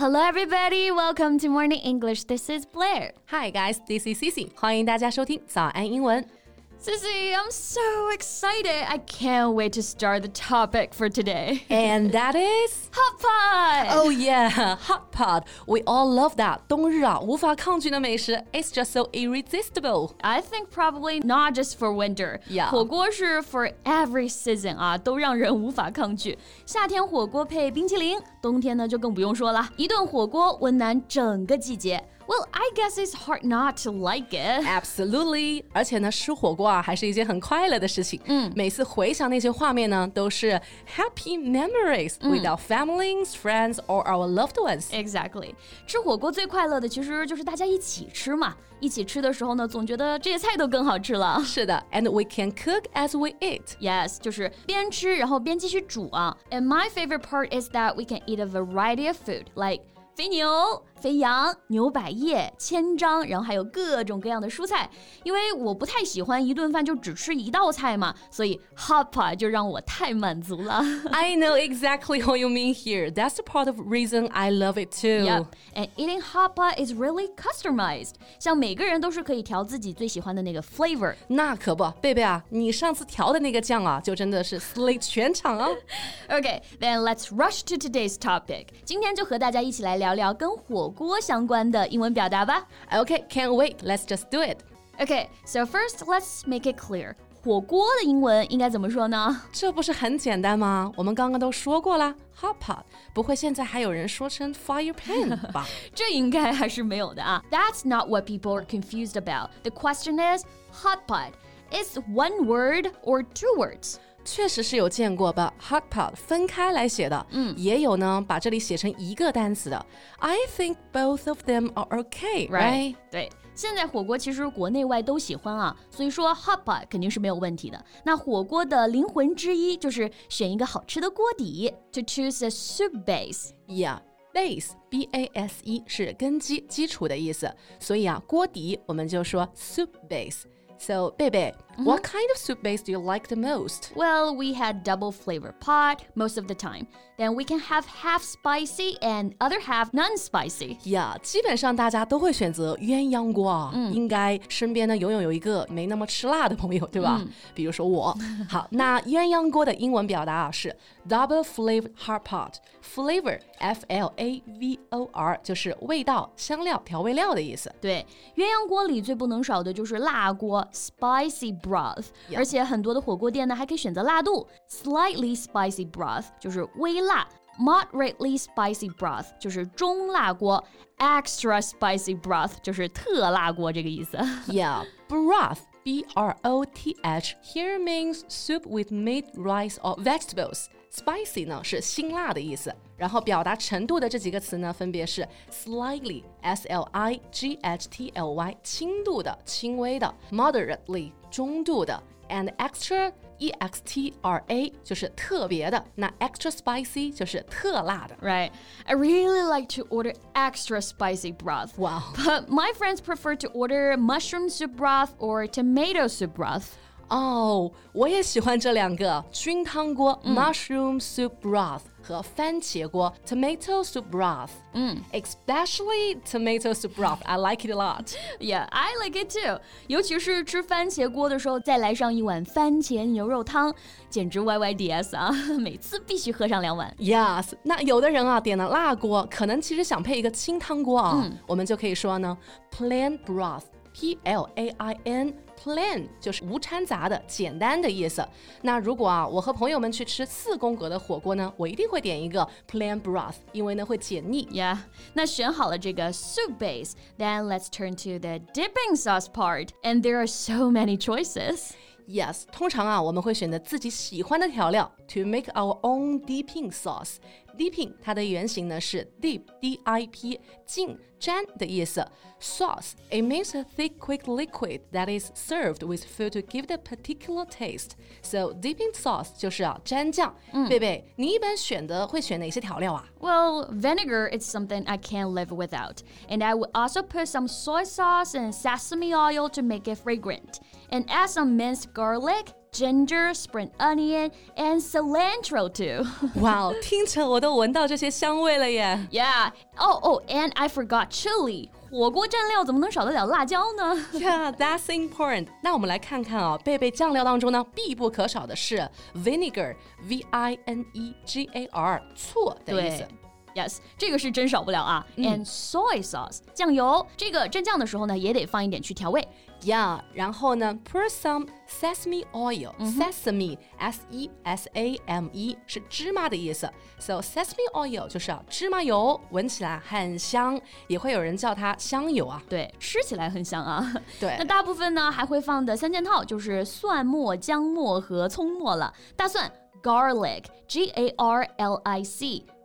Hello, everybody. Welcome to Morning English. This is Blair. Hi guys, this is Cici，欢迎大家收听早安英文。 Cici, I'm so excited. I can't wait to start the topic for today. And that is hot pot. Oh yeah, hot pot. We all love that. 冬日啊,无法抗拒的美食. It's just so irresistible. I think probably not just for winter. Yeah. for every season 啊，都让人无法抗拒。夏天火锅配冰淇淋，冬天呢就更不用说了。一顿火锅温暖整个季节。Well, I guess it's hard not to like it. Absolutely. 而且呢，吃火锅啊，还是一件很快乐的事情。嗯，每次回想那些画面呢，都是 happy memories with our families, friends, or our loved ones. Exactly，吃火锅最快乐的其实就是大家一起吃嘛。一起吃的时候呢，总觉得这些菜都更好吃了。是的，and we can cook as we eat. Yes，就是边吃然后边继续煮啊。And my favorite part is that we can eat a variety of food like 肥牛、 肥羊、牛百叶、千张，然后还有各种各样的蔬菜。因为我不太喜欢一顿饭就只吃一道菜嘛，所以 hotpot 就让我太满足了。I know exactly what you mean here. That's the part of reason I love it too. Yep, and eating hotpot is really customized. 像每个人都是可以调自己最喜欢的那个 flavor。那可不，贝贝啊，你上次调的那个酱啊，就真的是 slay 全场啊。okay, then let's rush to today's topic. 今天就和大家一起来聊聊跟火锅相关的英文表达吧。 Okay, can't wait. Let's just do it. Okay, so first let's make it clear. 火锅的英文应该怎么说呢？这不是很简单吗？我们刚刚都说过啦 hot pot，不会现在还有人说成 fire pan 吧？这应该还是没有的啊。That's not what people are confused about. The question is hot pot. Is one word or two words? 确实是有见过把 hot pot 分开来写的，嗯，也有呢把这里写成一个单词的。I think both of them are okay, right? 对，现在火锅其实国内外都喜欢啊，所以说 hot pot 肯定是没有问题的。那火锅的灵魂之一就是选一个好吃的锅底，to choose a soup base。 Yeah. Base, B A S E 是根基、基础的意思，所以啊，锅底我们就说 soup base。So, 贝贝、 -hmm. What mm-hmm. kind of soup base do you like the most? Well, we had double flavor pot most of the time. Then we can have half spicy and other half non-spicy. Yeah，基本上大家都会选择鸳鸯锅啊。嗯，应该身边呢永远有一个没那么吃辣的朋友，对吧？嗯、比如说我。好，那鸳鸯锅的英文表达啊是 double flavored hot pot。flavor f l a v o r 就是味道、香料、调味料的意思。对，鸳鸯锅里最不能少的就是辣锅 spicy broth。Broth）. 而且很多的火锅店呢还可以选择辣度 （slightly spicy broth），就是微辣。Moderately spicy broth 就是中辣锅，extra spicy broth 就是特辣锅这个意思。Yeah, broth, B R O T H, here means soup with meat, rice or vegetables. Spicy 呢是辛辣的意思，然后表达程度的这几个词呢，分别是 slightly, S L I G H T L Y，轻度的、轻微的；moderately，中度的；and extra, E X T R A，就是特别的。那 extra spicy 就是特辣的。 Right. I really like to order extra spicy broth. Wow. But my friends prefer to order mushroom soup broth or tomato soup broth. 哦，我也喜欢这两个菌汤锅、mushroom soup broth 和番茄锅 tomato soup broth。嗯，especially tomato soup broth. I like it a lot. Yeah, I like it too. 尤其是吃番茄锅的时候，再来上一碗番茄牛肉汤，简直 YYDS 啊！每次必须喝上两碗。 Yes，那有的人啊点了辣锅，可能其实想配一个清汤锅啊，我们就可以说呢，plain broth。P L A I N plain 就是无掺杂的、简单的意思。那如果啊，我和朋友们去吃四宫格的火锅呢，我一定会点一个 plain broth，因为呢会解腻。 Yeah，那选好了这个 soup base, then let's turn to the dipping sauce part. And there are so many choices. Yes，通常啊，我们会选择自己喜欢的调料，to make our own dipping sauce。Dipping 它的原型呢是 dip，d i p，浸、沾的意思。Sauce it means a thick, quick liquid that is served with food to give the particular taste. So dipping sauce 就是啊蘸酱。贝贝，你一般选的会选哪些调料啊？ Well, vinegar is something I can't live without. And I would also put some soy sauce and sesame oil to make it fragrant. And add some minced garlic, ginger, spring onion, and cilantro too. 哇，听着我都闻到这些香味了耶。 yeah. Oh, oh, and I forgot chili. 火锅蘸料怎么能少得了辣椒呢？ Yeah, that's important. 那我们来看看啊、贝贝酱料当中呢，必不可少的是 vinegar，v i n e g a r，醋的意思。 Yes，这个是真少不了啊。And soy sauce，酱油，这个蘸酱的时候呢，也得放一点去调味。Yeah，然后呢，pour some sesame oil、sesame s e s a m e 是芝麻的意思，so sesame oil 就是啊芝麻油，闻起来很香，也会有人叫它香油啊。对，吃起来很香啊。对那大部分呢还会放的三件套就是蒜末、姜末和葱末了。大蒜 garlic，g a r l i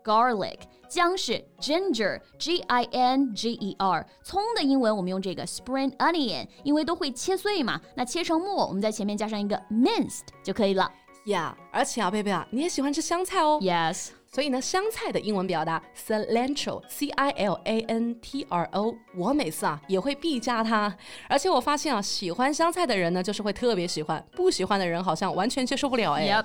c，garlic。姜是 ginger，g i n g e r，葱的英文我们用这个 spring onion，因为都会切碎嘛，那切成末，我们在前面加上一个 minced 就可以了。Yeah，而且啊，贝贝啊，你也喜欢吃香菜哦。Yes，所以呢，香菜的英文表达 cilantro，c i l a n t r o，我每次啊也会必加它。而且我发现啊，喜欢香菜的人呢，就是会特别喜欢；不喜欢的人好像完全接受不了哎。Yep，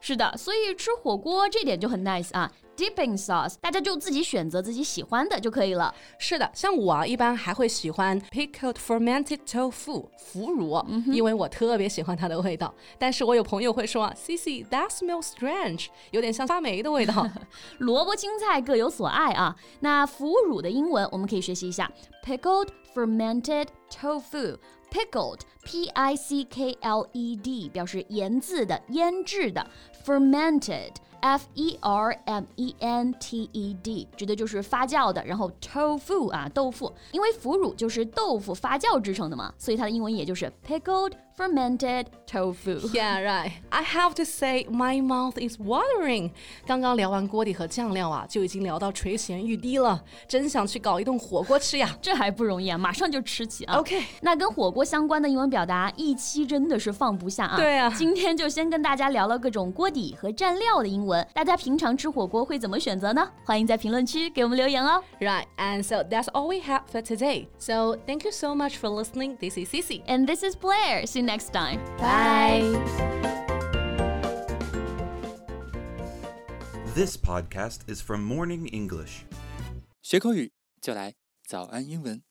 是的，所以吃火锅这点就很 nice 啊。Dipping sauce，大家就自己选择自己喜欢的就可以了。是的，像我啊，一般还会喜欢 pickled fermented tofu 腐乳，因为我特别喜欢它的味道。但是我有朋友会说啊，Cici that smells strange，有点像发霉的味道。萝卜青菜各有所爱啊。那腐乳的英文我们可以学习一下，pickled fermented tofu。Pickled, P-I-C-K-L-E-D，表示盐渍的、腌制的。Fermented, F-E-R-M-E-N-T-E-D，指的就是发酵的。然后 tofu 啊，豆腐，因为腐乳就是豆腐发酵制成的嘛，所以它的英文也就是 pickled fermented tofu。Yeah, right. I have to say, my mouth is watering. 刚刚聊完锅底和酱料啊，就已经聊到垂涎欲滴了，真想去搞一顿火锅吃呀。这还不容易啊，马上就吃起啊。OK 那跟火锅相关的英文表达，一期真的是放不下啊。对啊今天就先跟大家聊了各种锅底和蘸料的英文，大家平常吃火锅会怎么选择呢？欢迎在评论区给我们留言哦。 Right, and so that's all we have for today. So thank you so much for listening. This is Cici. And this is Blair. See you next time. Bye. This podcast is from Morning English. 学口语就来早安英文。